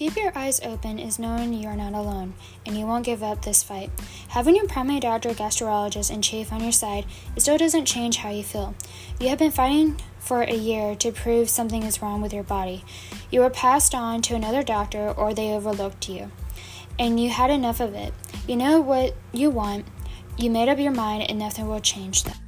Keep your eyes open is knowing you are not alone, and you won't give up this fight. Having your primary doctor, gastrologist, and chief on your side, it still doesn't change how you feel. You have been fighting for a year to prove something is wrong with your body. You were passed on to another doctor, or they overlooked you. And you had enough of it. You know what you want. You made up your mind, and nothing will change that.